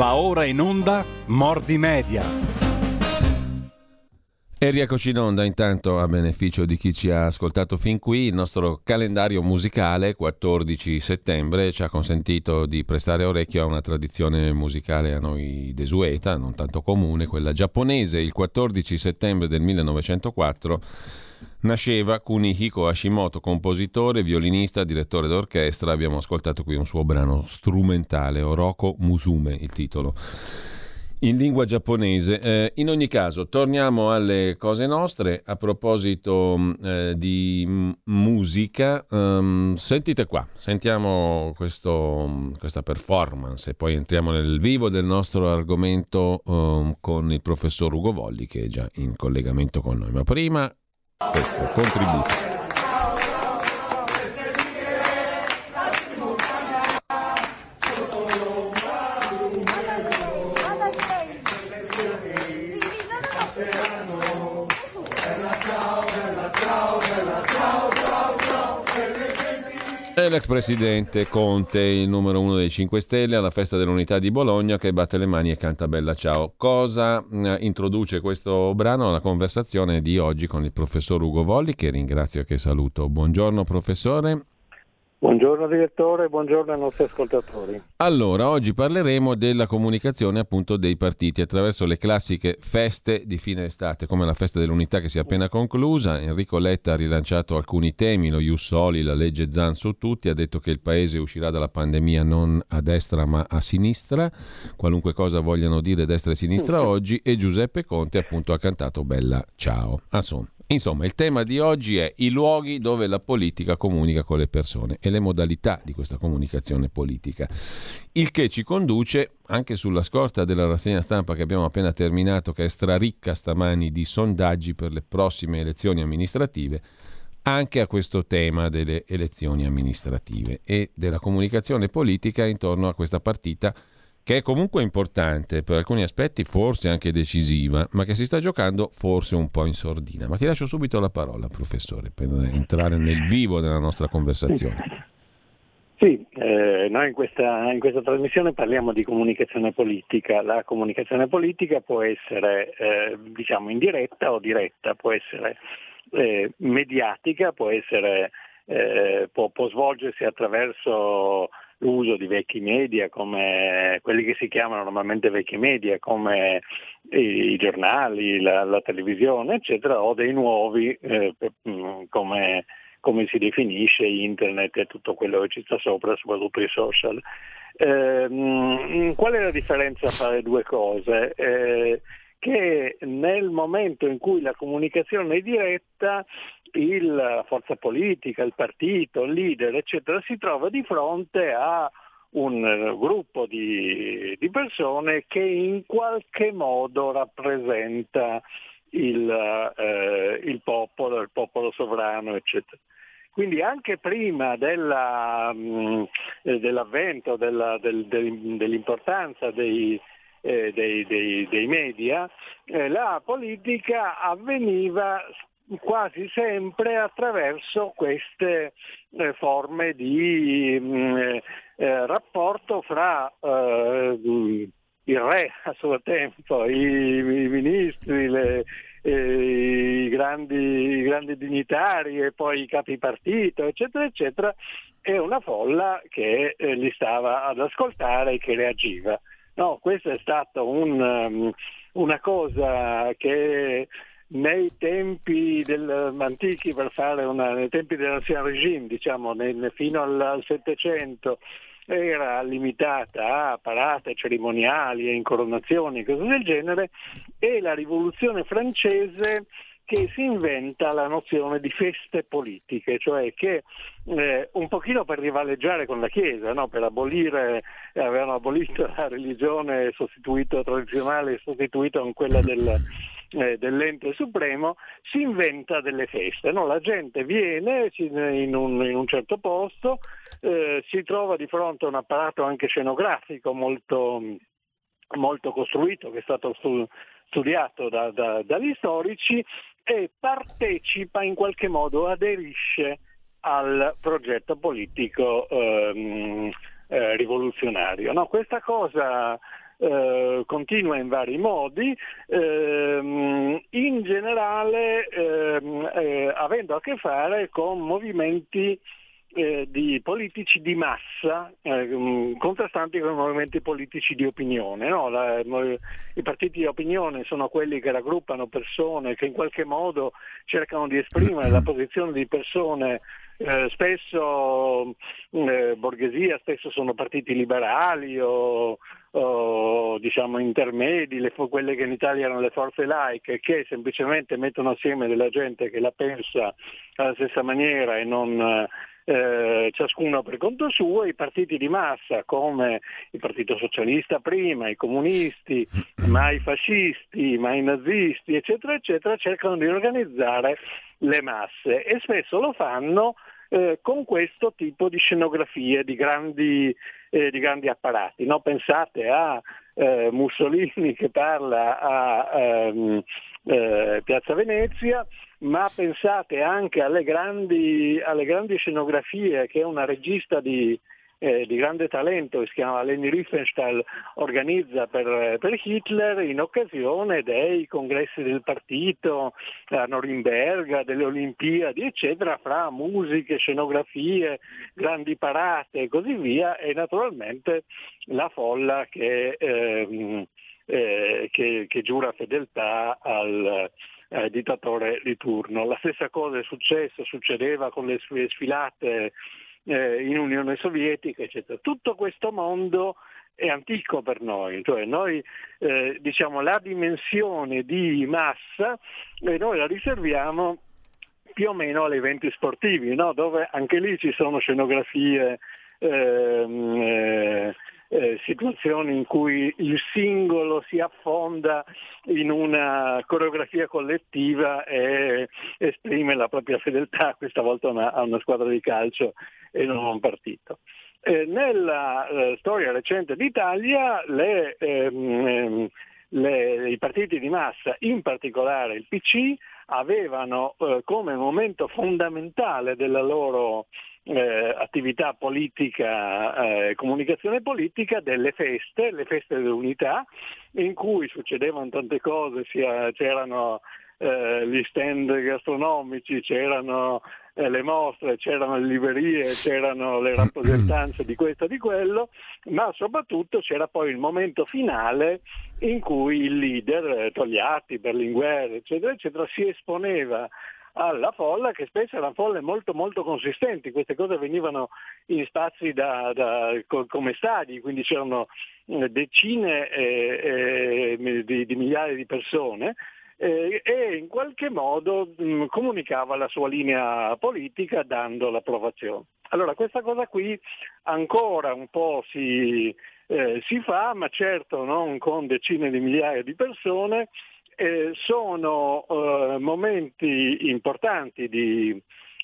Va ora in onda Mordi Media. E rieccoci in onda intanto a beneficio di chi ci ha ascoltato fin qui, il nostro calendario musicale 14 settembre ci ha consentito di prestare orecchio a una tradizione musicale a noi desueta, non tanto comune, quella giapponese. Il 14 settembre del 1904 nasceva Kunihiko Hashimoto, compositore, violinista, direttore d'orchestra. Abbiamo ascoltato qui un suo brano strumentale, Oroko Musume, il titolo. In lingua giapponese. Eh, in ogni caso, torniamo alle cose nostre. A proposito mm, eh, di m- musica, um, sentite qua, sentiamo questo, mm, questa performance e poi entriamo nel vivo del nostro argomento um, con il professor Ugo Volli che è già in collegamento con noi. Ma prima questo contributo. L'ex presidente Conte, il numero uno dei 5 Stelle, alla festa dell'unità di Bologna che batte le mani e canta Bella Ciao. Cosa eh, introduce questo brano alla conversazione di oggi con il professor Ugo Volli, che ringrazio e che saluto. Buongiorno professore. Buongiorno direttore, buongiorno ai nostri ascoltatori. Allora, oggi parleremo della comunicazione appunto dei partiti attraverso le classiche feste di fine estate, come la festa dell'unità che si è appena conclusa. Enrico Letta ha rilanciato alcuni temi, lo Ius Soli, la legge Zan su tutti, ha detto che il paese uscirà dalla pandemia non a destra ma a sinistra, qualunque cosa vogliano dire destra e sinistra oggi, e Giuseppe Conte appunto ha cantato Bella Ciao. Ah, Insomma, il tema di oggi è i luoghi dove la politica comunica con le persone e le modalità di questa comunicazione politica. Il che ci conduce, anche sulla scorta della rassegna stampa che abbiamo appena terminato, che è straricca stamani di sondaggi per le prossime elezioni amministrative, anche a questo tema delle elezioni amministrative e della comunicazione politica intorno a questa partita che è comunque importante, per alcuni aspetti forse anche decisiva, ma che si sta giocando forse un po' in sordina. Ma ti lascio subito la parola, professore, per entrare nel vivo della nostra conversazione. Sì, eh, noi in questa, in questa, trasmissione parliamo di comunicazione politica. La comunicazione politica può essere eh, diciamo indiretta o diretta, può essere eh, mediatica, può, essere, eh, può, può svolgersi attraverso l'uso di vecchi media come quelli che si chiamano normalmente vecchi media come i, giornali, la, la, televisione eccetera o dei nuovi eh, mm, come, come, si definisce internet e tutto quello che ci sta sopra, soprattutto i social. Eh, qual è la differenza tra le due cose? Eh, che nel momento in cui la comunicazione è diretta la forza politica, il partito, il leader, eccetera, si trova di fronte a un gruppo di, di persone che in qualche modo rappresenta il, eh, il, popolo, il popolo sovrano, eccetera. Quindi anche prima della, mm, dell'avvento della, del, del, dell'importanza dei, eh, dei, dei, dei, media, eh, la politica avveniva quasi sempre attraverso queste eh, forme di mh, mm, eh, eh, rapporto fra eh, il re a suo tempo, i, i ministri, le, i grandi, i, grandi, dignitari e poi i capi partito, eccetera, eccetera, e una folla che eh, li stava ad ascoltare e che reagiva. No, questa è stata un, um, una cosa che nei tempi del, antichi, per fare una, nei tempi dell'ancien regime, diciamo nel, fino al Settecento, era limitata a parate cerimoniali e incoronazioni cose del genere, e la rivoluzione francese che si inventa la nozione di feste politiche, cioè che eh, un pochino per rivaleggiare con la Chiesa, no? per abolire, eh, avevano abolito la religione tradizionale sostituita con quella del, eh, dell'ente supremo, si inventa delle feste. No? La gente viene in un, in un certo posto, eh, si trova di fronte a un apparato anche scenografico molto, molto costruito, che è stato studiato da, da, dagli storici e partecipa in qualche modo, aderisce al progetto politico ehm, eh, rivoluzionario. No, questa cosa eh, continua in vari modi, ehm, in generale ehm, eh, avendo a che fare con movimenti eh, di politici di massa eh, mm, contrastanti con i movimenti politici di opinione. No? La, I partiti di opinione sono quelli che raggruppano persone che in qualche modo cercano di esprimere la posizione di persone eh, spesso eh, borghesia, spesso sono partiti liberali o, o diciamo intermedi, le, quelle che in Italia erano le forze laiche, che semplicemente mettono assieme della gente che la pensa alla stessa maniera e non eh, ciascuno per conto suo, i partiti di massa come il Partito Socialista prima, i comunisti, ma i fascisti, ma i nazisti, eccetera, eccetera, cercano di organizzare le masse e spesso lo fanno eh, con questo tipo di scenografie, di grandi, eh, di grandi apparati. No? Pensate a eh, Mussolini che parla a ehm, eh, Piazza Venezia, ma pensate anche alle grandi, alle grandi scenografie che una regista di, eh, di grande talento, che si chiama Leni Riefenstahl, organizza per, per, Hitler in occasione dei congressi del partito a Norimberga, delle Olimpiadi, eccetera, fra musiche, scenografie, grandi parate e così via, e naturalmente la folla che, ehm, eh, che, che giura fedeltà al eh, dittatore di turno. La stessa cosa è successa, succedeva con le sue sfilate eh, in Unione Sovietica, eccetera. Tutto questo mondo è antico per noi, cioè noi eh, diciamo la dimensione di massa e noi la riserviamo più o meno agli eventi sportivi, no? dove anche lì ci sono scenografie ehm, eh, eh, situazioni in cui il singolo si affonda in una coreografia collettiva e esprime la propria fedeltà, questa volta una, a una squadra di calcio e non a un partito. Eh, nella eh, storia recente d'Italia le, ehm, ehm, le, i partiti di massa, in particolare il PC, avevano eh, come momento fondamentale della loro eh, attività politica e eh, comunicazione politica delle feste, le feste dell'unità, in cui succedevano tante cose, sia, c'erano eh, gli stand gastronomici, c'erano eh, le mostre, c'erano le librerie, c'erano le rappresentanze di questo e di quello, ma soprattutto c'era poi il momento finale in cui il leader, eh, Togliatti, Berlinguer, eccetera, eccetera, si esponeva alla folla che spesso erano folle molto molto consistenti, queste cose venivano in spazi da, da, come stadi, quindi c'erano eh, decine eh, eh, di, di, migliaia di persone eh, e in qualche modo mh, mm, comunicava la sua linea politica dando l'approvazione. Allora questa cosa qui ancora un po' si, eh, si fa, ma certo non con decine di migliaia di persone, eh, sono eh, momenti importanti di,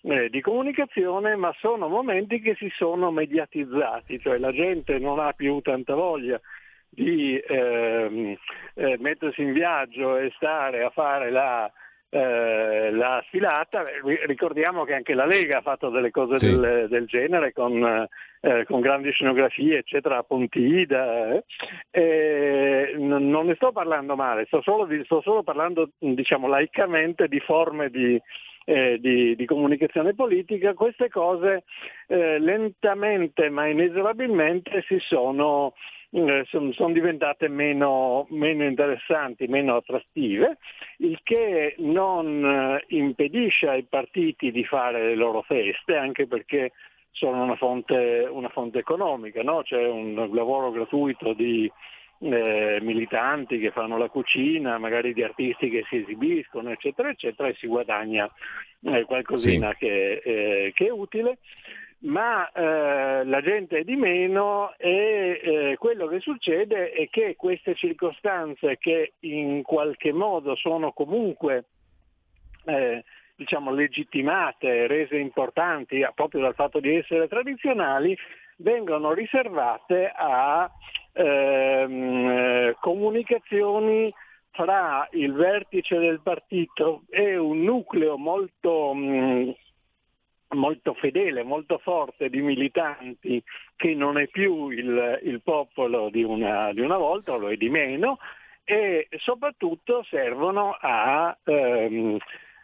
eh, di, comunicazione, ma sono momenti che si sono mediatizzati, cioè la gente non ha più tanta voglia di ehm, eh, mettersi in viaggio e stare a fare la eh, la sfilata. Ricordiamo che anche la Lega ha fatto delle cose sì. del, del, genere con, eh, con, grandi scenografie, eccetera, a Pontida. Eh. non ne sto parlando male, sto solo, sto solo parlando diciamo, laicamente di forme di, eh, di, di, comunicazione politica, queste cose eh, lentamente ma inesorabilmente si sono eh, sono, sono diventate meno, meno, interessanti, meno attrattive, il che non eh, impedisce ai partiti di fare le loro feste, anche perché sono una fonte, una fonte economica, no? c'è un lavoro gratuito di eh, militanti che fanno la cucina, magari di artisti che si esibiscono, eccetera, eccetera, e si guadagna eh, qualcosina sì. che, eh, che, è utile ma eh, la gente è di meno e eh, quello che succede è che queste circostanze che in qualche modo sono comunque eh, diciamo, legittimate, rese importanti proprio dal fatto di essere tradizionali, vengono riservate a ehm, eh, comunicazioni fra il vertice del partito e un nucleo molto mh, molto fedele, molto forte di militanti che non è più il, il popolo di una, di una, volta, lo è di meno, e soprattutto servono a ehm,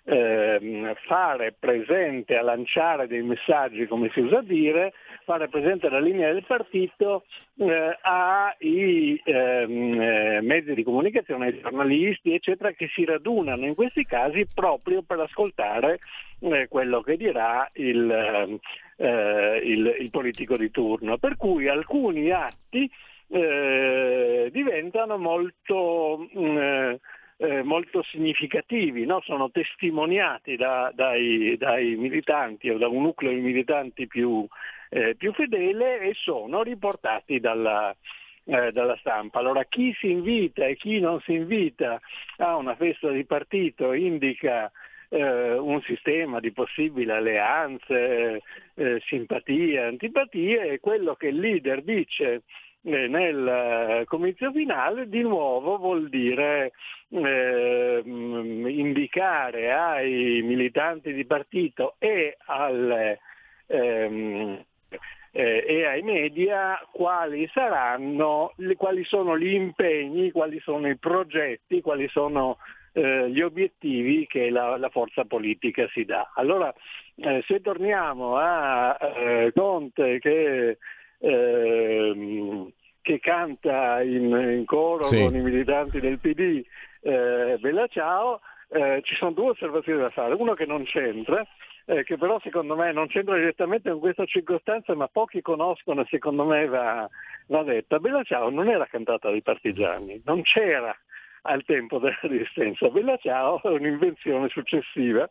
ehm, fare presente, a lanciare dei messaggi, come si usa dire, fare presente la linea del partito eh, ai ehm, eh, mezzi di comunicazione, ai giornalisti, eccetera, che si radunano in questi casi proprio per ascoltare eh, quello che dirà il, eh, il, il, politico di turno. Per cui alcuni atti eh, diventano molto... Mm, eh, molto significativi, no? sono testimoniati da, dai, dai, militanti o da un nucleo di militanti più, eh, più fedele e sono riportati dalla, eh, dalla stampa. Allora chi si invita e chi non si invita a una festa di partito indica eh, un sistema di possibili alleanze, eh, simpatie, antipatie e quello che il leader dice nel eh, comizio finale di nuovo vuol dire eh, indicare ai militanti di partito e, alle, ehm, eh, e ai media quali saranno, quali sono gli impegni, quali sono i progetti, quali sono eh, gli obiettivi che la, la, forza politica si dà. Allora, eh, se torniamo a eh, Conte che Ehm, che canta in, in coro sì. con i militanti del PD eh, Bella Ciao, eh, ci sono due osservazioni da fare. Uno che non c'entra, eh, che però secondo me non c'entra direttamente con questa circostanza, ma pochi conoscono e secondo me va, va detta. Bella Ciao non era cantata dai partigiani, non c'era al tempo della resistenza. Bella Ciao è un'invenzione successiva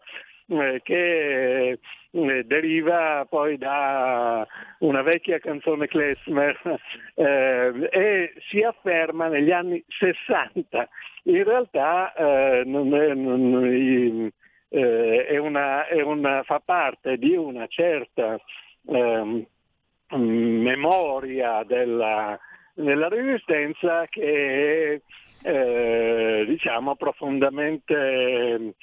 che eh, deriva poi da una vecchia canzone Klesmer eh, e si afferma negli anni 60. In realtà eh, non è, non, eh, è una, è una, fa parte di una certa ehm, memoria della, della, resistenza che è eh, diciamo profondamente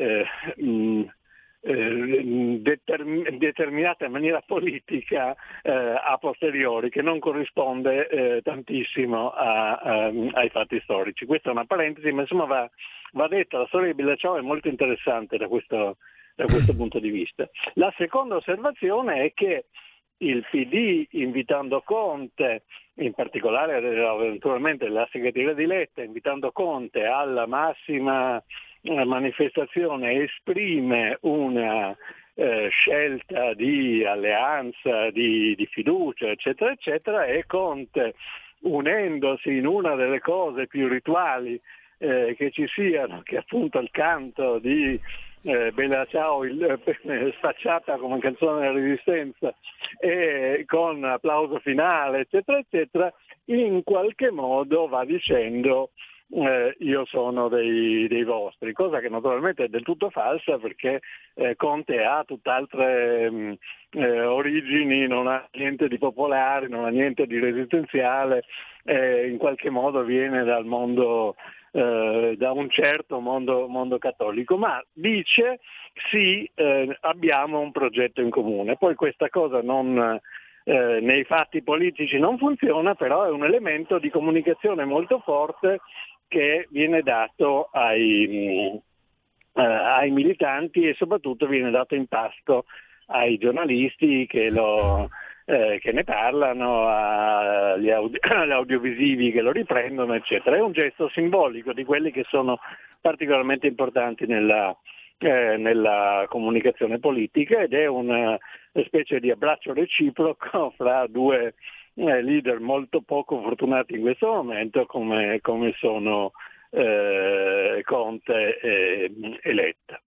eh, mh, eh, determ- determinata in maniera politica eh, a posteriori che non corrisponde eh, tantissimo a, a, ai fatti storici. Questa è una parentesi, ma insomma va, va detta, la storia di Bellacciao è molto interessante da questo, da questo punto di vista. La seconda osservazione è che il PD invitando Conte, in particolare naturalmente la segreteria di Letta, invitando Conte alla massima manifestazione esprime una eh, scelta di alleanza, di, di, fiducia, eccetera, eccetera, e Conte, unendosi in una delle cose più rituali eh, che ci siano, che è appunto il canto di eh, Bella Ciao, il, eh, spacciata come canzone della resistenza, e con applauso finale, eccetera, eccetera, in qualche modo va dicendo eh, io sono dei, dei, vostri, cosa che naturalmente è del tutto falsa perché eh, Conte ha tutt'altre mm, eh, origini, non ha niente di popolare, non ha niente di resistenziale, in qualche modo viene dal mondo, eh, da un certo mondo, mondo, cattolico, ma dice sì, eh, abbiamo un progetto in comune. Poi questa cosa non... Eh, nei fatti politici non funziona, però è un elemento di comunicazione molto forte che viene dato ai, eh, ai militanti e soprattutto viene dato in pasto ai giornalisti che, lo, eh, che ne parlano, agli, audio, audiovisivi che lo riprendono, eccetera. È un gesto simbolico di quelli che sono particolarmente importanti nella, eh, nella comunicazione politica ed è una specie di abbraccio reciproco fra due leader molto poco fortunati in questo momento come, come sono eh, Conte e, e Letta.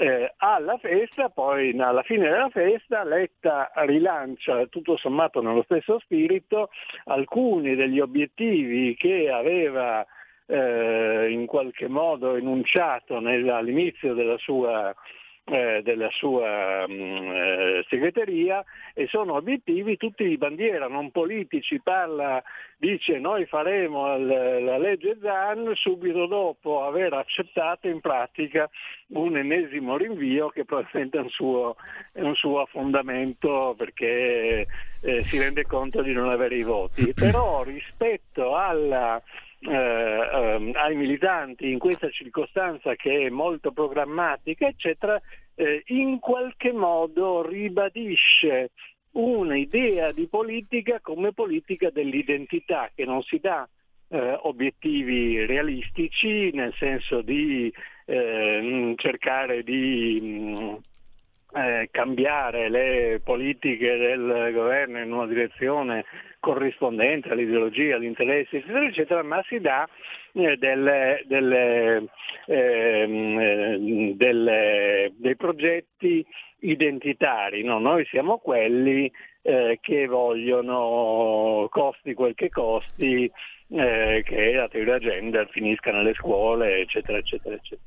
Eh, alla festa, poi alla fine della festa, Letta rilancia tutto sommato nello stesso spirito alcuni degli obiettivi che aveva eh, in qualche modo enunciato all'inizio della sua eh, della sua mh, mm, eh, segreteria e sono obiettivi tutti di bandiera, non politici, parla, dice noi faremo l- la legge ZAN subito dopo aver accettato in pratica un ennesimo rinvio che probabilmente è un suo, è un suo affondamento perché eh, si rende conto di non avere i voti. Però rispetto alla eh, ehm, ai militanti in questa circostanza che è molto programmatica, eccetera, eh, in qualche modo ribadisce un'idea di politica come politica dell'identità che non si dà eh, obiettivi realistici nel senso di eh, cercare di eh, cambiare le politiche del governo in una direzione corrispondente all'ideologia, agli interessi, eccetera, eccetera, ma si dà eh, delle, delle, ehm, eh, delle, dei progetti identitari. No? Noi siamo quelli eh, che vogliono, costi quel che costi, eh, che la teoria gender finisca nelle scuole, eccetera, eccetera, eccetera.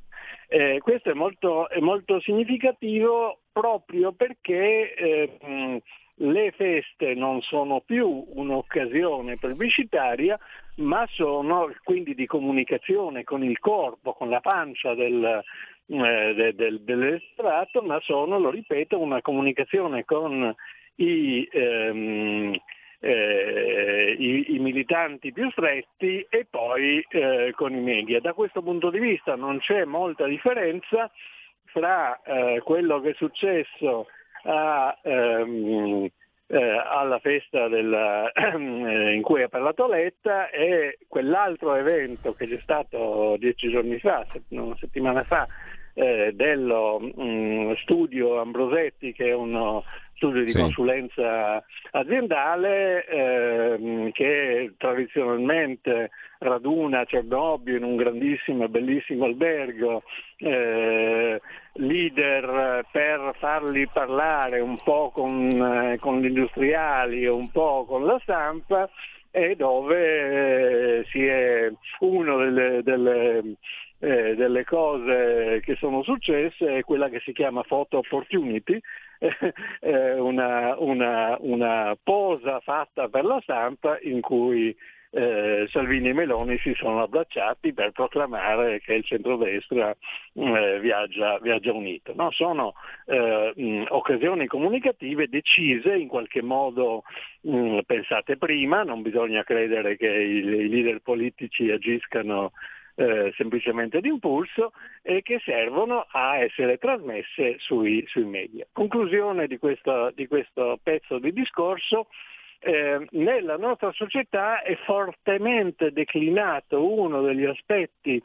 Eh, questo è molto, è molto, significativo proprio perché eh, le feste non sono più un'occasione plebiscitaria, ma sono quindi di comunicazione con il corpo, con la pancia del, eh, de, de, dell'elettorato, ma sono, lo ripeto, una comunicazione con i, ehm, eh, i, i, militanti più stretti e poi eh, con i media. Da questo punto di vista non c'è molta differenza fra eh, quello che è successo a, ehm, eh, alla festa della, in cui ha parlato Letta e quell'altro evento che c'è stato dieci giorni fa, una settimana fa, eh, dello mh, mm, studio Ambrosetti che è uno studio di sì. consulenza aziendale ehm, che tradizionalmente raduna Cernobbio in un grandissimo e bellissimo albergo, eh, leader per farli parlare un po' con, eh, con gli industriali e un po' con la stampa e dove eh, si è uno delle, delle eh, delle cose che sono successe è quella che si chiama photo opportunity, eh, una, una, una, posa fatta per la stampa in cui eh, Salvini e Meloni si sono abbracciati per proclamare che il centrodestra eh, viaggia, viaggia, unito. No? Sono eh, mh, occasioni comunicative decise in qualche modo mh, pensate prima, non bisogna credere che i, i leader politici agiscano eh, semplicemente d'impulso e che servono a essere trasmesse sui, sui media. Conclusione di questo, di questo, pezzo di discorso. Eh, nella nostra società è fortemente declinato uno degli aspetti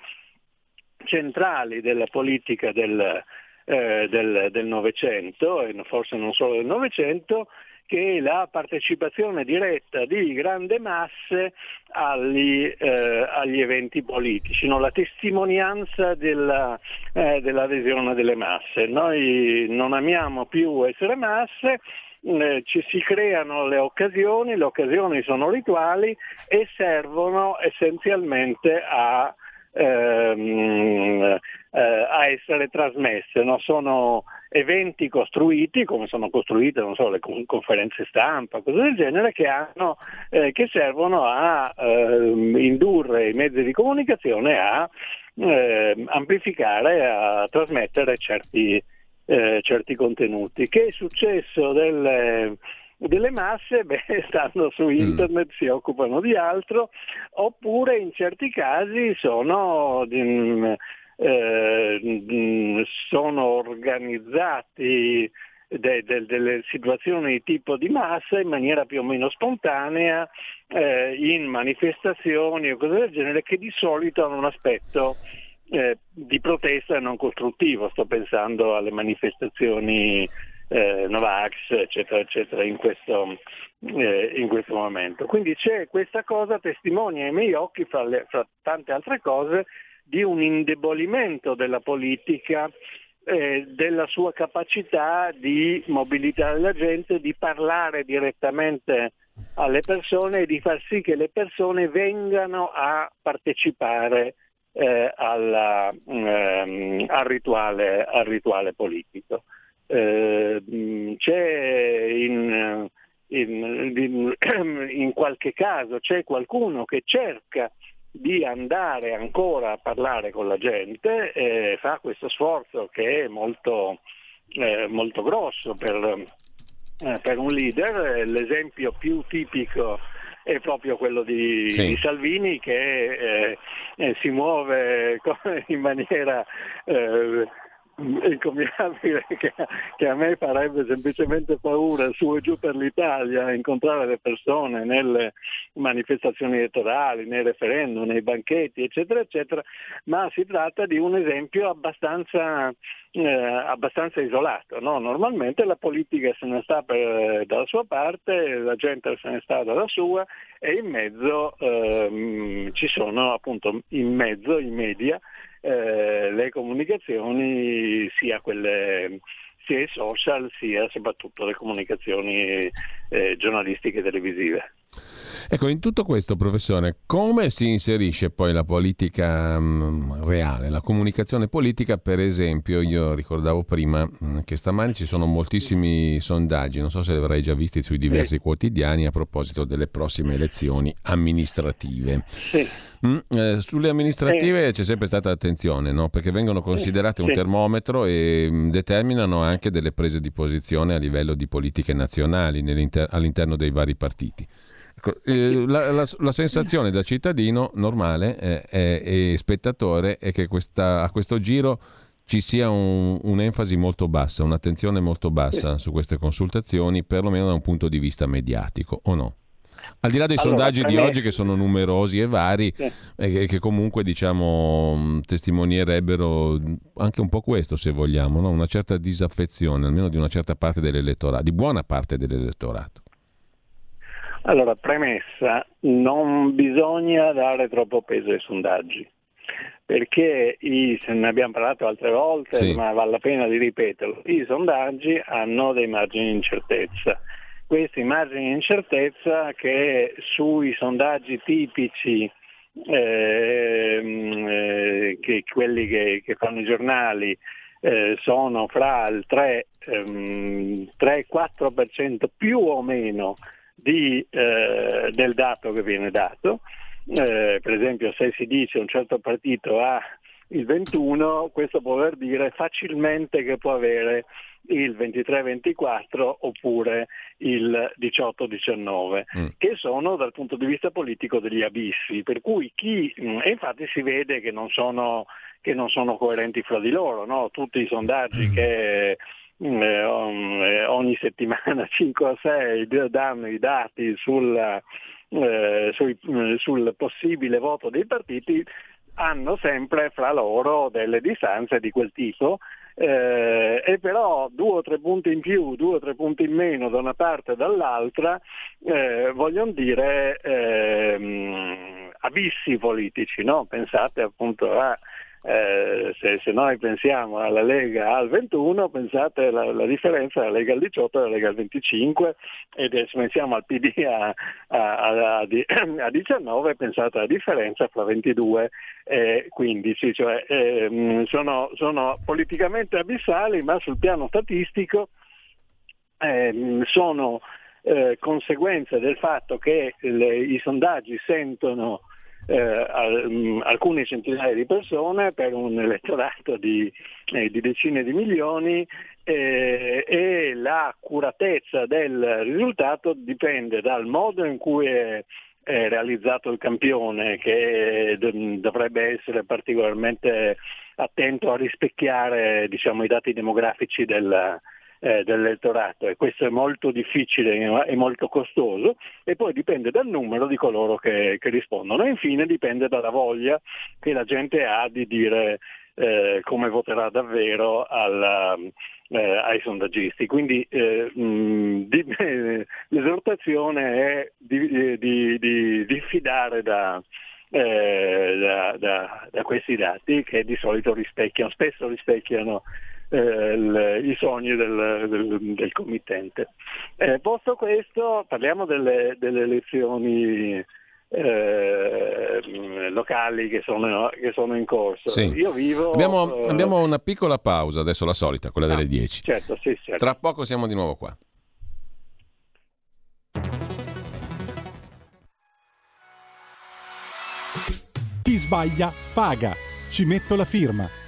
centrali della politica del, eh, del Novecento, e forse non solo del Novecento, che la partecipazione diretta di grandi masse agli, eh, agli eventi politici, no? la testimonianza della, eh, dell'adesione delle masse. Noi non amiamo più essere masse, eh, ci si creano le occasioni, le occasioni sono rituali e servono essenzialmente a ehm, eh, a essere trasmesse. No? Sono eventi costruiti, come sono costruite so, le conferenze stampa, cose del genere, che, hanno, eh, che servono a eh, indurre i mezzi di comunicazione a ehm, amplificare, a trasmettere certi, eh, certi contenuti. Che è successo delle delle masse beh, stanno su mm. internet, mm. si occupano di altro, oppure in certi casi sono, mm, eh, mm, sono organizzati de, de, delle situazioni di tipo di massa in maniera più o meno spontanea, eh, in manifestazioni o cose del genere che di solito hanno un aspetto eh, di protesta non costruttivo, sto pensando alle manifestazioni eh, Novax, eccetera, eccetera, in questo, eh, in questo, momento. Quindi c'è questa cosa, testimonia ai miei occhi, fra, le, fra tante altre cose, di un indebolimento della politica eh, della sua capacità di mobilitare la gente, di parlare direttamente alle persone e di far sì che le persone vengano a partecipare eh, alla, ehm, al, rituale, al, rituale, politico. Eh, c'è in, in, in, in, qualche caso c'è qualcuno che cerca di andare ancora a parlare con la gente, eh, fa questo sforzo che è molto, eh, molto grosso per, eh, per un leader. L'esempio più tipico è proprio quello di, sì. di Salvini che eh, eh, si muove in maniera eh, incommiabile che, che, a me farebbe semplicemente paura su e giù per l'Italia incontrare le persone nelle manifestazioni elettorali, nei referendum, nei banchetti, eccetera, eccetera, ma si tratta di un esempio abbastanza, eh, abbastanza isolato. No? Normalmente la politica se ne sta per, dalla sua parte, la gente se ne sta dalla sua e in mezzo ehm, ci sono appunto in mezzo i media eh, le comunicazioni, sia quelle sia i social, sia soprattutto le comunicazioni eh, giornalistiche televisive. Ecco, in tutto questo, professore, come si inserisce poi la politica mh, mm, reale, la comunicazione politica? Per esempio, io ricordavo prima mh, mm, che stamani ci sono moltissimi sondaggi, non so se li avrai già visti sui diversi sì. quotidiani a proposito delle prossime elezioni amministrative. Sì. Mm, eh, sulle amministrative eh. c'è sempre stata attenzione, no? perché vengono considerate un termometro e mh, determinano anche delle prese di posizione a livello di politiche nazionali all'interno dei vari partiti. Ecco, eh, la, la, la, sensazione da cittadino normale eh, e spettatore è che questa, a questo giro ci sia un, un'enfasi molto bassa, un'attenzione molto bassa su queste consultazioni, perlomeno da un punto di vista mediatico, o no? Al di là dei allora, sondaggi di me... oggi che sono numerosi e vari sì. e che, che, comunque diciamo testimonierebbero anche un po' questo se vogliamo, no? una certa disaffezione almeno di una certa parte dell'elettorato, di buona parte dell'elettorato. Allora, premessa, non bisogna dare troppo peso ai sondaggi, perché i, se ne abbiamo parlato altre volte, sì. ma vale la pena di ripeterlo, i sondaggi hanno dei margini di incertezza. Questi margini di incertezza che sui sondaggi tipici ehm, eh, che quelli che, che, fanno i giornali eh, sono fra il 3, ehm, 3-4% più o meno di, eh, del dato che viene dato. Eh, per esempio se si dice un certo partito ha il 21, questo può voler dire facilmente che può avere il 23-24 oppure il 18-19, mm. che sono dal punto di vista politico degli abissi, per cui chi, mm, e infatti si vede che non sono, che non sono coerenti fra di loro, no? tutti i sondaggi mm. che ogni settimana 5 o 6 danno i dati sulla, eh, sui, mm, sul possibile voto dei partiti, hanno sempre fra loro delle distanze di quel tipo eh, e però due o tre punti in più, due o tre punti in meno da una parte e dall'altra eh, vogliono dire eh, abissi politici, no? pensate appunto a eh, se, se, noi pensiamo alla Lega al 21, pensate alla, alla differenza della Lega al 18 e alla Lega al 25 e se pensiamo al PD a, a, a, a 19, pensate alla differenza fra 22 e 15, cioè eh, sono, sono, politicamente abissali ma sul piano statistico eh, sono conseguenza del fatto che le, i sondaggi sentono eh, mm, alcune centinaia di persone per un elettorato di, eh, di decine di milioni eh, e l'accuratezza del risultato dipende dal modo in cui è, realizzato il campione che dovrebbe essere particolarmente attento a rispecchiare diciamo, i dati demografici del, eh, dell'elettorato e questo è molto difficile e molto costoso e poi dipende dal numero di coloro che, che rispondono e infine dipende dalla voglia che la gente ha di dire eh, come voterà davvero alla, eh, ai sondaggisti. Quindi eh, mh, di, eh, l'esortazione è di, di, di diffidare da, eh, da, da, da, questi dati che di solito rispecchiano, spesso rispecchiano eh, il, i sogni del, del, del committente. Eh, posto questo, parliamo delle, delle elezioni eh, locali che sono, che sono, in corso. Sì. Io vivo... Abbiamo, eh... abbiamo, una piccola pausa, adesso la solita, quella no, delle 10. Certo, sì, certo. Tra poco siamo di nuovo qua. Chi sbaglia paga. Ci metto la firma.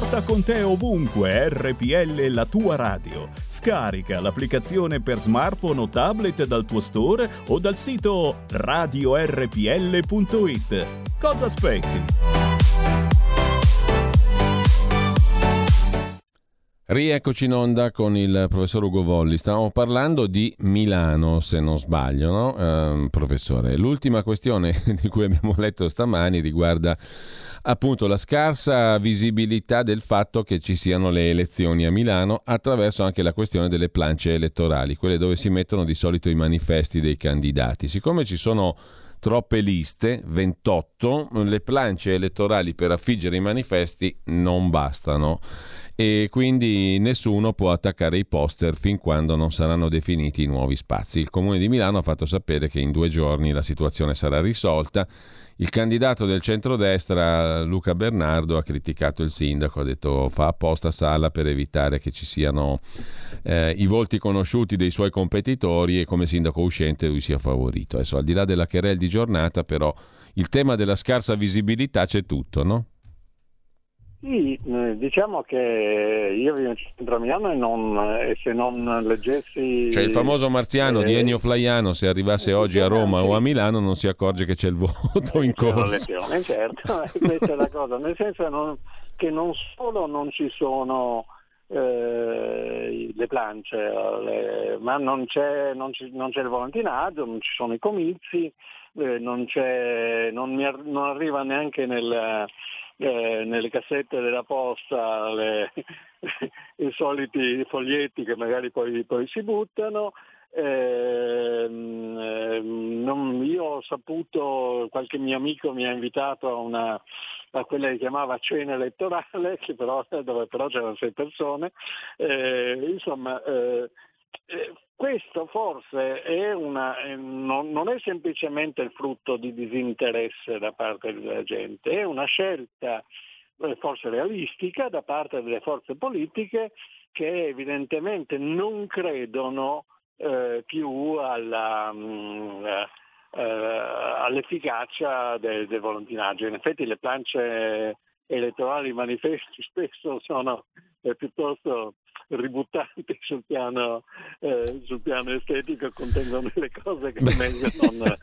Porta con te ovunque RPL la tua radio. Scarica l'applicazione per smartphone o tablet dal tuo store o dal sito radiorpl.it. Cosa aspetti? Rieccoci in onda con il professor Ugo Volli. Stavamo parlando di Milano, se non sbaglio, no? Eh, professore, l'ultima questione di cui abbiamo letto stamani riguarda appunto la scarsa visibilità del fatto che ci siano le elezioni a Milano attraverso anche la questione delle plance elettorali, quelle dove si mettono di solito i manifesti dei candidati. Siccome ci sono troppe liste, 28, le plance elettorali per affiggere i manifesti non bastano e quindi nessuno può attaccare i poster fin quando non saranno definiti i nuovi spazi. Il Comune di Milano ha fatto sapere che in due giorni la situazione sarà risolta il candidato del centrodestra, Luca Bernardo, ha criticato il sindaco, ha detto fa apposta Sala per evitare che ci siano eh, i volti conosciuti dei suoi competitori e come sindaco uscente lui sia favorito. Adesso, al di là della querel di giornata, però, il tema della scarsa visibilità c'è tutto, no? Sì, eh, diciamo che io vivo in centro a Milano e, non, e se non leggessi... Cioè il famoso marziano eh, di Ennio Flaiano, se arrivasse oggi a Roma o a Milano non si accorge che c'è il voto in corso. Certo, questa è la cosa, nel senso non, che non solo non ci sono eh, le plance, le, ma non c'è, non, ci, non c'è, il volantinaggio, non ci sono i comizi, eh, non, non, mi, non arriva neanche nel eh, nelle cassette della posta le, i soliti foglietti che magari poi, poi si buttano. Eh, non, io ho saputo, qualche mio amico mi ha invitato a, una, a quella che chiamava cena elettorale, però, dove però c'erano sei persone. Eh, insomma, eh, eh, questo forse è una, non, non, è semplicemente il frutto di disinteresse da parte della gente, è una scelta eh, forse realistica da parte delle forze politiche che evidentemente non credono eh, più alla, mh, mm, eh, all'efficacia del, del volontinaggio. In effetti le plance elettorali manifesti spesso sono eh, piuttosto ributtanti sul piano, eh, sul piano estetico contengono delle cose che meglio non,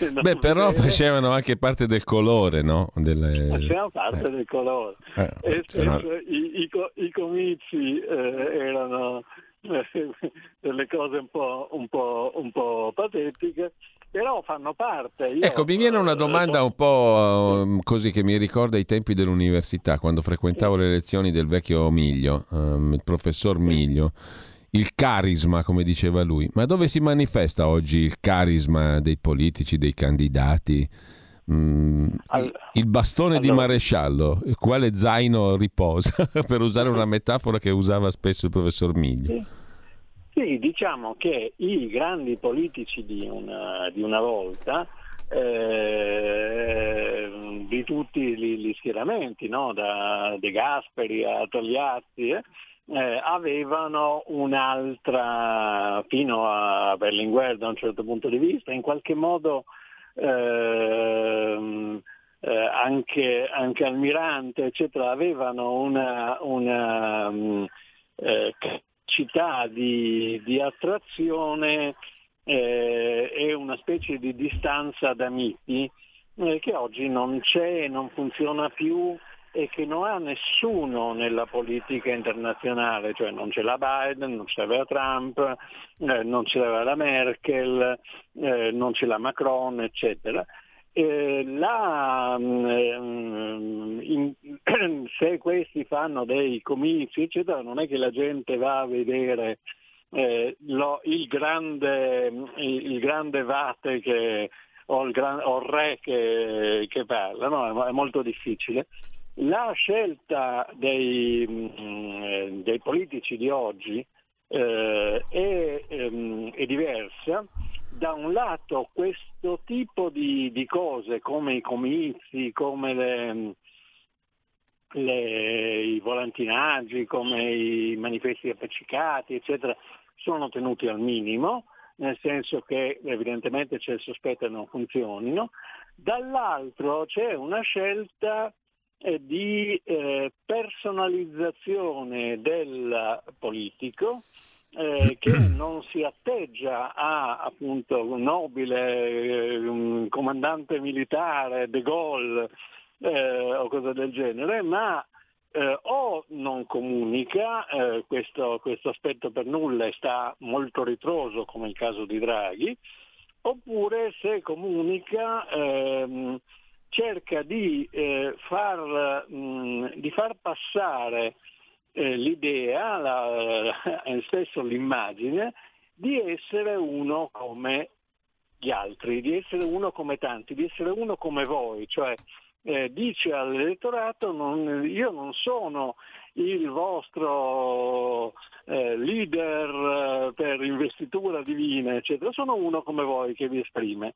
eh, non Beh, però vedere. facevano anche parte del colore, no? Delle... Facevano parte eh. del colore. Eh, e spesso no. i, i, i, comizi eh, erano delle cose un po', un, po', un po', patetiche però fanno parte. Io, ecco, mi viene una domanda un po' um, così che mi ricorda i tempi dell'università, quando frequentavo le lezioni del vecchio Miglio, um, il professor Miglio. Il carisma, come diceva lui. Ma dove si manifesta oggi il carisma dei politici, dei candidati? Mm, All... Il bastone allora... di maresciallo, quale zaino riposa, per usare una metafora che usava spesso il professor Miglio. Sì. Sì, diciamo che i grandi politici di una, di una volta, eh, di tutti gli, gli schieramenti, no? da De Gasperi a Togliatti, eh, avevano un'altra, fino a Berlinguer da un certo punto di vista, in qualche modo ehm, eh, anche, anche Almirante, eccetera, avevano una, una um, eh, capacità di, di attrazione eh, e una specie di distanza da miti eh, che oggi non c'è, non funziona più e che non ha nessuno nella politica internazionale, cioè non ce l'ha Biden, non ce l'aveva Trump, eh, non l'aveva la Merkel, eh, non ce l'ha Macron, eccetera. Eh, la, mm, in, se questi fanno dei comizi, eccetera, non è che la gente va a vedere eh, lo, il, grande, il, il, grande, vate che, o, il gran, o il re che, che parla, no? è molto difficile. La scelta dei, mm, dei politici di oggi eh, è, ehm, è diversa da un lato questo tipo di, di cose come i comizi, come le, le, i volantinaggi, come i manifesti appiccicati, eccetera, sono tenuti al minimo, nel senso che evidentemente c'è il sospetto che non funzionino. Dall'altro c'è una scelta eh, di eh, personalizzazione del politico eh, che non si atteggia a appunto un nobile un comandante militare, De Gaulle eh, o cose del genere, ma eh, o non comunica, eh, questo, questo, aspetto per nulla e sta molto ritroso come il caso di Draghi, oppure se comunica ehm, cerca di, eh, far, mh, di far passare eh, l'idea, la, eh, stesso l'immagine, di essere uno come gli altri, di essere uno come tanti, di essere uno come voi, cioè eh, dice all'elettorato non, io non sono il vostro eh, leader eh, per investitura divina, eccetera, sono uno come voi che vi esprime.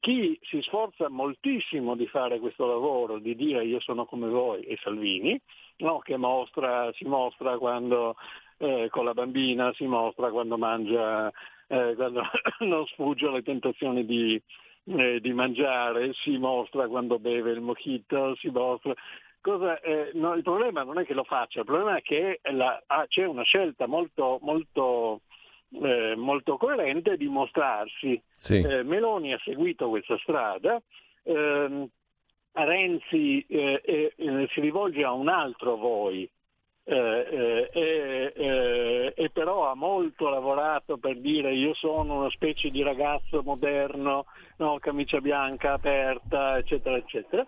Chi si sforza moltissimo di fare questo lavoro, di dire io sono come voi, è Salvini, no? che mostra, si mostra quando eh, con la bambina, si mostra quando mangia, eh, quando non sfugge alle tentazioni di, eh, di, mangiare, si mostra quando beve il mojito, si mostra... Cosa, eh, no, il problema non è che lo faccia, il problema è che la, ah, c'è una scelta molto, molto eh, molto coerente di mostrarsi. Sì. Eh, Meloni ha seguito questa strada, ehm, Renzi eh, eh, si rivolge a un altro voi. Eh, eh, e però ha molto lavorato per dire io sono una specie di ragazzo moderno, no, camicia bianca aperta, eccetera, eccetera.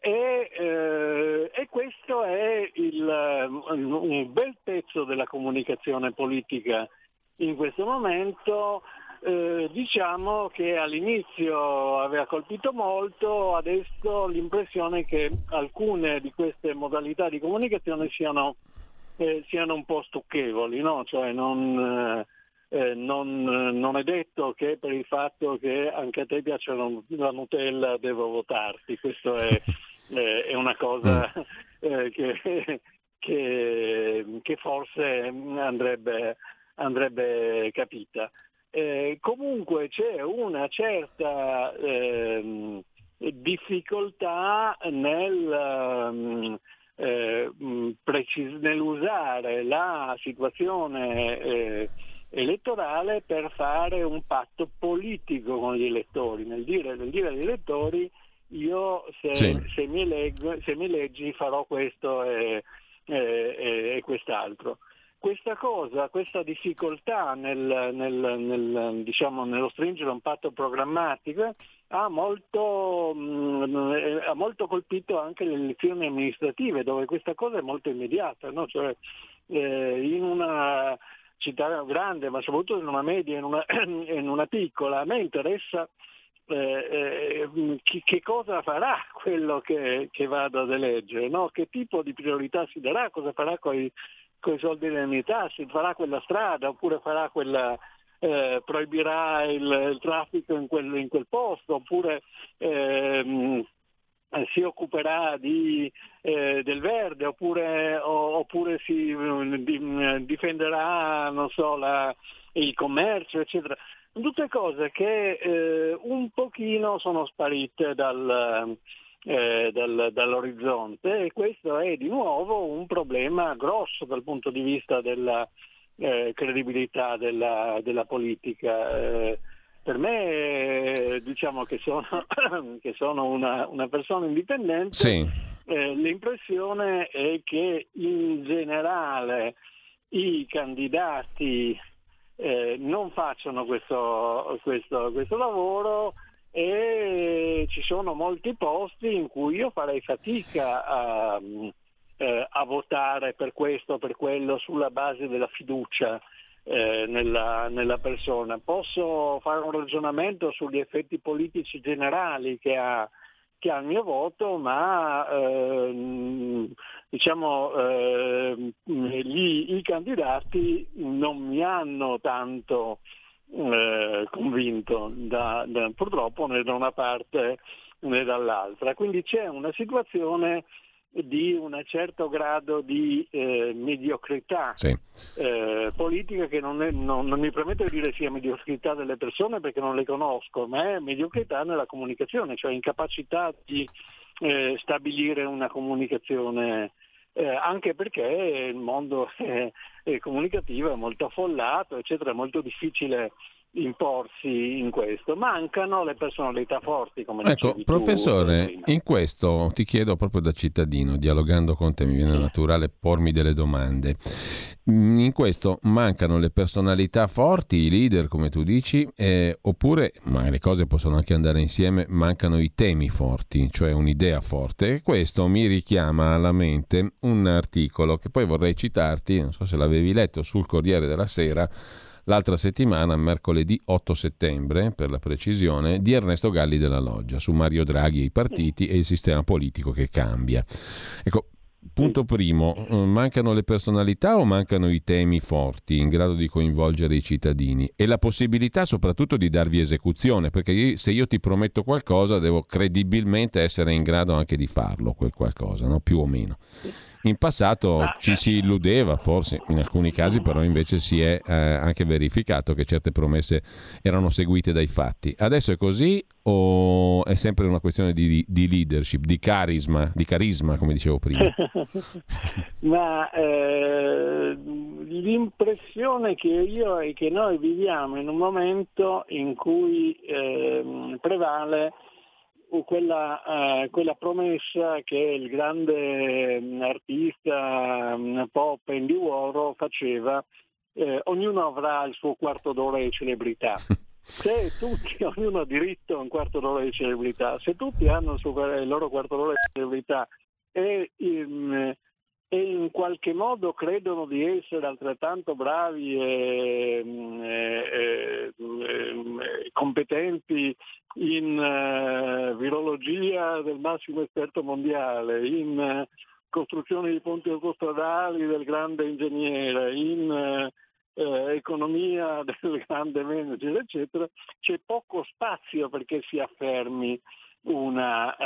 E, eh, e, questo è il, un bel pezzo della comunicazione politica in questo momento eh, diciamo che all'inizio aveva colpito molto, adesso l'impressione che alcune di queste modalità di comunicazione siano, eh, siano un po' stucchevoli, no? cioè non, eh, non, non, è detto che per il fatto che anche a te piace la Nutella devo votarti, questo è, è una cosa mm. eh, che, che, che forse andrebbe andrebbe capita. Eh, comunque c'è una certa eh, difficoltà nel, um, eh, precis- nell'usare la situazione eh, elettorale per fare un patto politico con gli elettori, nel dire, nel dire agli elettori io se, sì. se, mi, leggo, se mi, leggi farò questo e, e, e quest'altro. Questa cosa, questa difficoltà nel, nel, nel, diciamo, nello stringere un patto programmatico ha molto, mh, mm, ha molto, colpito anche le elezioni amministrative dove questa cosa è molto immediata, no? cioè, eh, in una città grande ma soprattutto in una media, in una, in una piccola, a me interessa eh, eh, che, cosa farà quello che, che vado ad eleggere, no? che tipo di priorità si darà, cosa farà con i con i soldi dell'unità, si farà quella strada oppure farà quella, eh, proibirà il, il traffico in quel, in quel, posto oppure ehm, si occuperà di, eh, del verde oppure, o, oppure si di, difenderà so, la, il commercio eccetera. Tutte cose che eh, un pochino sono sparite dal, eh, dal, dall'orizzonte e questo è di nuovo un problema grosso dal punto di vista della eh, credibilità della, della politica. Eh, per me, diciamo che sono, che sono una, una, persona indipendente, sì. Eh, l'impressione è che in generale i candidati eh, non facciano questo, questo, questo lavoro e ci sono molti posti in cui io farei fatica a, eh, a votare per questo o per quello sulla base della fiducia eh, nella, nella, persona. Posso fare un ragionamento sugli effetti politici generali che ha, che ha il mio voto, ma eh, diciamo, eh, gli, i candidati non mi hanno tanto eh, convinto da, da, purtroppo né da una parte né dall'altra. Quindi c'è una situazione di un certo grado di eh, mediocrità sì. eh, politica che non, è, non, non, mi permetto di dire sia mediocrità delle persone perché non le conosco, ma è mediocrità nella comunicazione, cioè incapacità di eh, stabilire una comunicazione eh, anche perché il mondo eh, comunicativo è molto affollato, eccetera, è molto difficile imporsi in questo. Mancano le personalità forti, come Ecco, professore, tu, in questo ti chiedo proprio da cittadino, dialogando con te, mi viene naturale pormi delle domande. Mm, in questo mancano le personalità forti, i leader, come tu dici, eh, oppure, ma le cose possono anche andare insieme, mancano i temi forti, cioè un'idea forte. E questo mi richiama alla mente un articolo che poi vorrei citarti, non so se l'avevi letto, sul Corriere della Sera l'altra settimana, mercoledì 8 settembre, per la precisione, di Ernesto Galli della Loggia su Mario Draghi e i partiti e il sistema politico che cambia. Ecco, Punto primo, eh, mancano le personalità o mancano i temi forti in grado di coinvolgere i cittadini e la possibilità soprattutto di darvi esecuzione, perché se io ti prometto qualcosa devo credibilmente essere in grado anche di farlo, quel qualcosa, no? più o meno. In passato ah, ci si illudeva, forse in alcuni casi però invece si è eh, anche verificato che certe promesse erano seguite dai fatti. Adesso è così o è sempre una questione di, di leadership, di carisma, di carisma come dicevo prima? Ma eh, l'impressione che io e che noi viviamo in un momento in cui eh, prevale quella, eh, quella, promessa che il grande mm, artista mm, pop Andy Warhol faceva, eh, ognuno avrà il suo quarto d'ora di celebrità. Se tutti, ognuno ha diritto a un quarto d'ora di celebrità, se tutti hanno il, suo, il loro quarto d'ora di celebrità e, in, e in qualche modo credono di essere altrettanto bravi e, e, e competenti in uh, virologia del massimo esperto mondiale, in uh, costruzione di ponti autostradali del grande ingegnere, in uh, economia del grande manager, eccetera, c'è poco spazio perché si affermi una,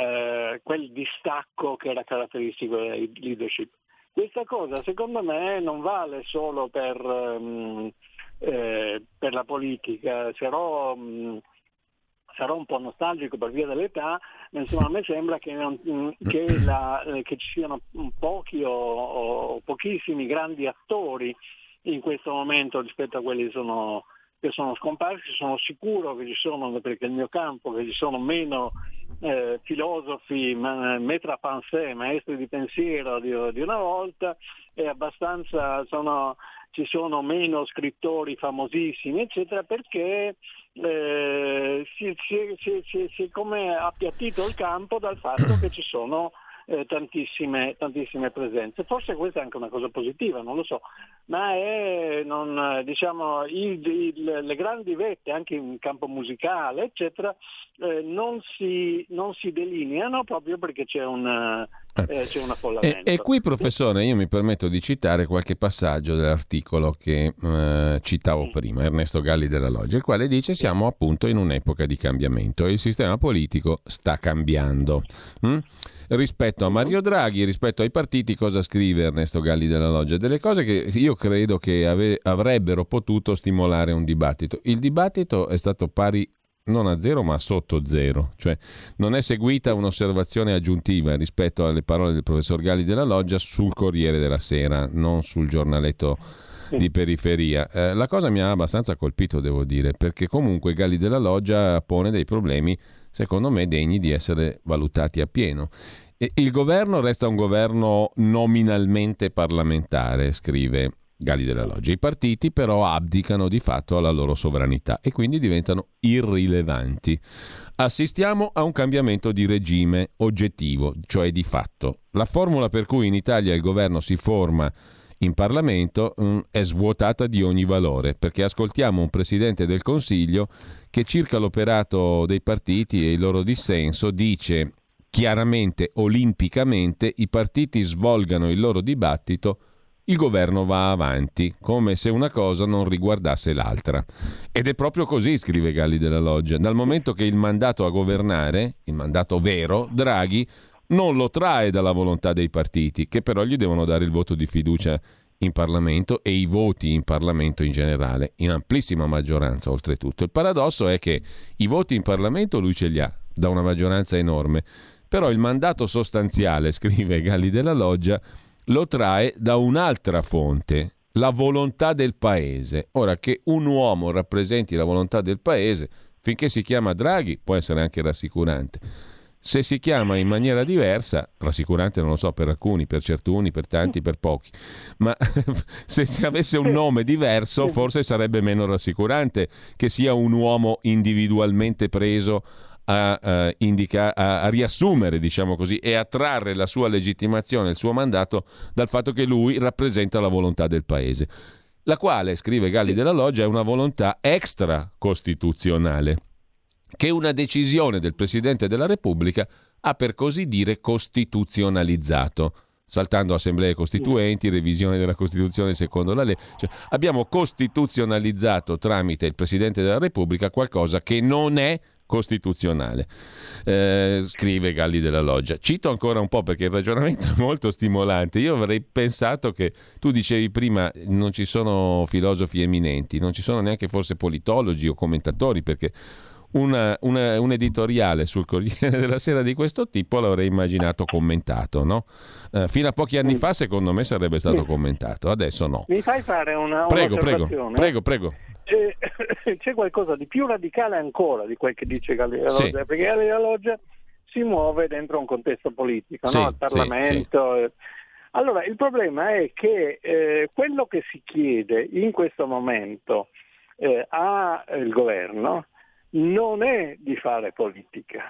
quel distacco che era caratteristico della leadership. Questa cosa secondo me non vale solo per, um, eh, per la politica, sarò, um, sarò, un po' nostalgico per via dell'età, ma insomma a me sembra che, non, che, la, eh, che ci siano pochi o, o, pochissimi grandi attori in questo momento rispetto a quelli che sono, che sono scomparsi, sono sicuro che ci sono, perché il mio campo, che ci sono meno eh, filosofi, metra pensée, maestri di pensiero di, di una volta, è abbastanza, sono, ci sono meno scrittori famosissimi, eccetera, perché eh, si, si, si, si, è come appiattito il campo dal fatto che ci sono eh, tantissime, tantissime, presenze. Forse questa è anche una cosa positiva, non lo so, ma è, non, diciamo, il, il, le grandi vette anche in campo musicale, eccetera, eh, non, si, non, si, delineano proprio perché c'è un, eh, eh c'è un affollamento. E, e, qui, professore, io mi permetto di citare qualche passaggio dell'articolo che eh, citavo prima, Ernesto Galli della Loggia, il quale dice siamo appunto in un'epoca di cambiamento e il sistema politico sta cambiando. Mm? rispetto a Mario Draghi, rispetto ai partiti, cosa scrive Ernesto Galli della Loggia? Delle cose che io credo che ave- avrebbero potuto stimolare un dibattito. Il dibattito è stato pari non a zero ma sotto zero, cioè non è seguita un'osservazione aggiuntiva rispetto alle parole del professor Galli della Loggia sul Corriere della Sera, non sul giornaletto di periferia. Eh, la cosa mi ha abbastanza colpito, devo dire, perché comunque Galli della Loggia pone dei problemi secondo me degni di essere valutati appieno. E il governo resta un governo nominalmente parlamentare, scrive Gali della Loggia. I partiti però abdicano di fatto alla loro sovranità e quindi diventano irrilevanti. Assistiamo a un cambiamento di regime oggettivo, cioè di fatto. La formula per cui in Italia il governo si forma in Parlamento mh, mm, è svuotata di ogni valore, perché ascoltiamo un Presidente del Consiglio che circa l'operato dei partiti e il loro dissenso dice chiaramente, olimpicamente, i partiti svolgano il loro dibattito, il governo va avanti, come se una cosa non riguardasse l'altra. Ed è proprio così, scrive Galli della Loggia, dal momento che il mandato a governare, il mandato vero, Draghi, non lo trae dalla volontà dei partiti, che però gli devono dare il voto di fiducia in Parlamento e i voti in Parlamento in generale, in amplissima maggioranza oltretutto. Il paradosso è che i voti in Parlamento lui ce li ha da una maggioranza enorme, però il mandato sostanziale, scrive Galli della Loggia, lo trae da un'altra fonte, la volontà del paese. Ora che un uomo rappresenti la volontà del paese, finché si chiama Draghi, può essere anche rassicurante se si chiama in maniera diversa, rassicurante non lo so per alcuni, per certuni, per tanti, per pochi, ma se si avesse un nome diverso forse sarebbe meno rassicurante che sia un uomo individualmente preso a, uh, indica- a, a, riassumere, diciamo così, e a trarre la sua legittimazione, il suo mandato dal fatto che lui rappresenta la volontà del paese, la quale, scrive Galli della Loggia, è una volontà extra costituzionale che una decisione del Presidente della Repubblica ha per così dire costituzionalizzato saltando assemblee costituenti, revisione della Costituzione secondo la legge. Cioè, abbiamo costituzionalizzato tramite il Presidente della Repubblica qualcosa che non è costituzionale, eh, scrive Galli della Loggia. Cito ancora un po' perché il ragionamento è molto stimolante. Io avrei pensato che tu dicevi prima non ci sono filosofi eminenti, non ci sono neanche forse politologi o commentatori perché una, una, un editoriale sul Corriere della Sera di questo tipo l'avrei immaginato commentato, no? Eh, fino a pochi anni fa secondo me sarebbe stato commentato, adesso no. Mi fai fare una prego, prego, prego, prego. C'è, c'è, qualcosa di più radicale ancora di quel che dice Galileo sì. Loggia, perché Galileo Loggia si muove dentro un contesto politico, sì, no? il Parlamento. Sì, allora, il problema è che eh, quello che si chiede in questo momento eh, al governo non è di fare politica,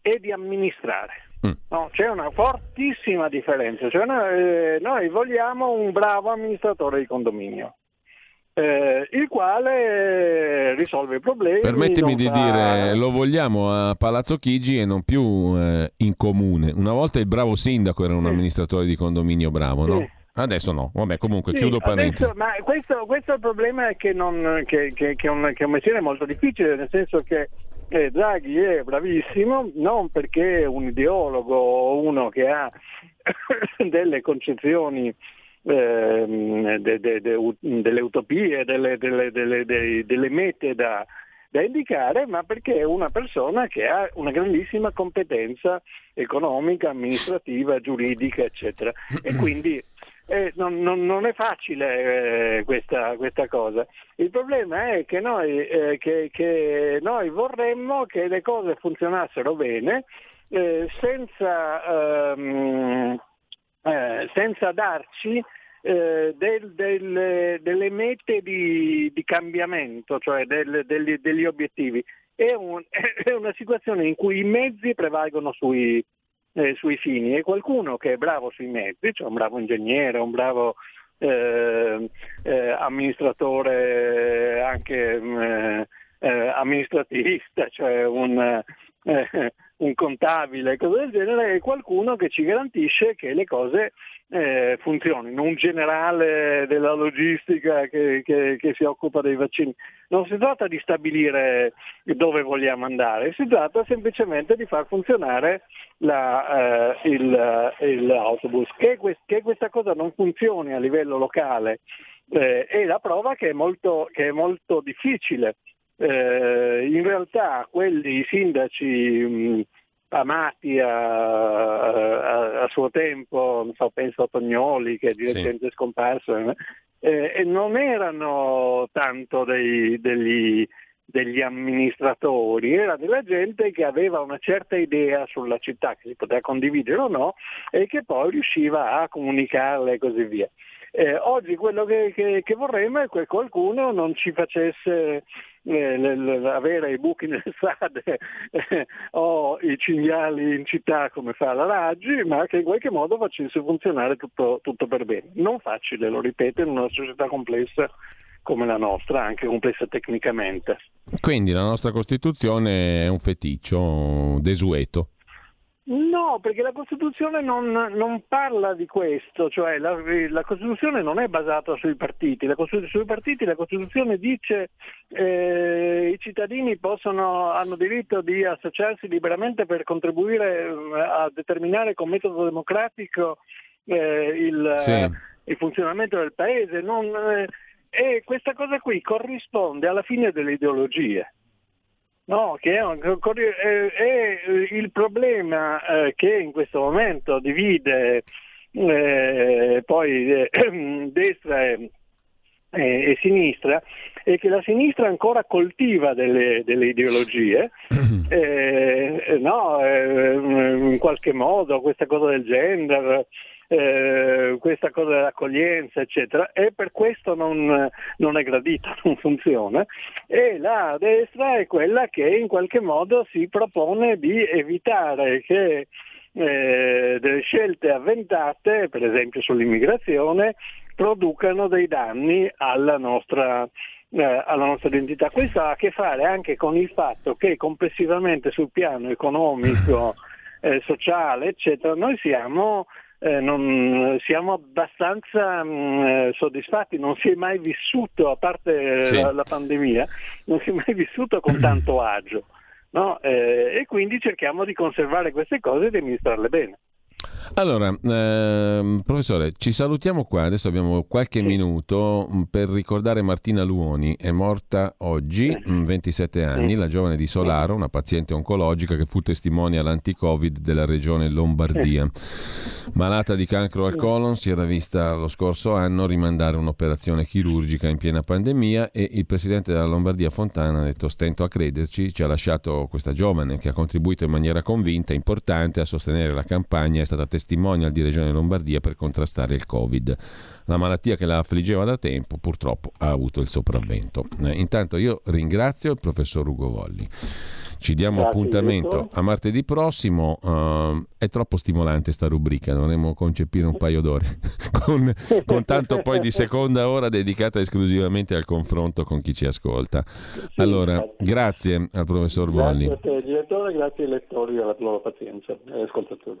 è di amministrare. Mm. No, c'è una fortissima differenza. Cioè noi, eh, noi, vogliamo un bravo amministratore di condominio. Eh, il quale risolve i problemi. Permettimi di fa... dire, lo vogliamo a Palazzo Chigi e non più eh, in comune. Una volta il bravo sindaco era un amministratore di condominio bravo, no? Adesso no, vabbè comunque sì, chiudo parentesi. Adesso, ma questo, questo, è il problema che, non, che, che, che, è un, che, è un, mestiere molto difficile, nel senso che eh, Draghi è bravissimo, non perché è un ideologo o uno che ha delle concezioni eh, de, de, de, delle utopie, delle, delle, delle, delle mete da, da indicare, ma perché è una persona che ha una grandissima competenza economica, amministrativa, giuridica, eccetera. E quindi eh, non, non, non, è facile eh, questa, questa, cosa. Il problema è che noi, eh, che, che noi, vorremmo che le cose funzionassero bene eh, senza, ehm, eh, senza darci eh, del, del, delle mete di, di cambiamento, cioè del, degli, degli, obiettivi. È, un, è, una situazione in cui i mezzi prevalgono sui, eh, sui, fini. E qualcuno che è bravo sui mezzi, cioè un bravo ingegnere, un bravo eh, eh, amministratore anche mm, eh, amministrativista, cioè un un contabile, cose del genere, è qualcuno che ci garantisce che le cose eh, funzionino, un generale della logistica che, che, che, si occupa dei vaccini. Non si tratta di stabilire dove vogliamo andare, si tratta semplicemente di far funzionare la, eh, il, il, l'autobus. Che, quest, che, questa cosa non funzioni a livello locale eh, è la prova che è molto, che è molto difficile eh, in realtà quelli sindaci mh, amati a, a, a, suo tempo, so, penso a Tognoli che è di recente sì. scomparso, eh, eh, non erano tanto dei, degli, degli amministratori, era della gente che aveva una certa idea sulla città che si poteva condividere o no e che poi riusciva a comunicarle e così via. Eh, oggi quello che, che, che, vorremmo è che qualcuno non ci facesse eh, avere i buchi nelle strade eh, o i cinghiali in città come fa la Raggi, ma che in qualche modo facesse funzionare tutto, tutto per bene. Non facile, lo ripeto, in una società complessa come la nostra, anche complessa tecnicamente. Quindi la nostra Costituzione è un feticcio desueto. No, perché la Costituzione non, non parla di questo, cioè la, la, Costituzione non è basata sui partiti, la sui partiti la Costituzione dice che eh, i cittadini possono, hanno diritto di associarsi liberamente per contribuire eh, a determinare con metodo democratico eh, il, sì. il, funzionamento del Paese non, eh, e questa cosa qui corrisponde alla fine delle ideologie. No, che è, è, è il problema eh, che in questo momento divide eh, poi eh, destra e, e, sinistra è che la sinistra ancora coltiva delle, delle ideologie, eh, no, eh, in qualche modo questa cosa del gender, eh, questa cosa dell'accoglienza, eccetera, e per questo non, non, è gradita, non funziona. E la destra è quella che in qualche modo si propone di evitare che eh, delle scelte avventate, per esempio sull'immigrazione, producano dei danni alla nostra, eh, alla nostra identità. Questo ha a che fare anche con il fatto che complessivamente sul piano economico, eh, sociale, eccetera, noi siamo eh, non, siamo abbastanza mh, mm, soddisfatti, non si è mai vissuto, a parte sì. la, la, pandemia, non si è mai vissuto con tanto agio. No? Eh, e quindi cerchiamo di conservare queste cose e di amministrarle bene. Allora, ehm, professore, ci salutiamo qua, adesso abbiamo qualche sì. minuto mm, per ricordare Martina Luoni, è morta oggi, 27 mm, anni, la giovane di Solaro, una paziente oncologica che fu testimone all'anti-Covid della regione Lombardia. Malata di cancro al colon, si era vista lo scorso anno rimandare un'operazione chirurgica in piena pandemia e il presidente della Lombardia Fontana ha detto stento a crederci, ci ha lasciato questa giovane che ha contribuito in maniera convinta importante a sostenere la campagna, è stata testimonial di Regione Lombardia per contrastare il Covid. La malattia che la affliggeva da tempo purtroppo ha avuto il sopravvento. Eh, intanto io ringrazio il professor Ugo Volli. Ci diamo Grazie, appuntamento a martedì prossimo. Uh, è troppo stimolante sta rubrica, dovremmo concepire un paio d'ore con, con, tanto poi di seconda ora dedicata esclusivamente al confronto con chi ci ascolta. Allora, grazie al professor Volli. Grazie a te, direttore, grazie ai lettori della loro pazienza e ascoltatori.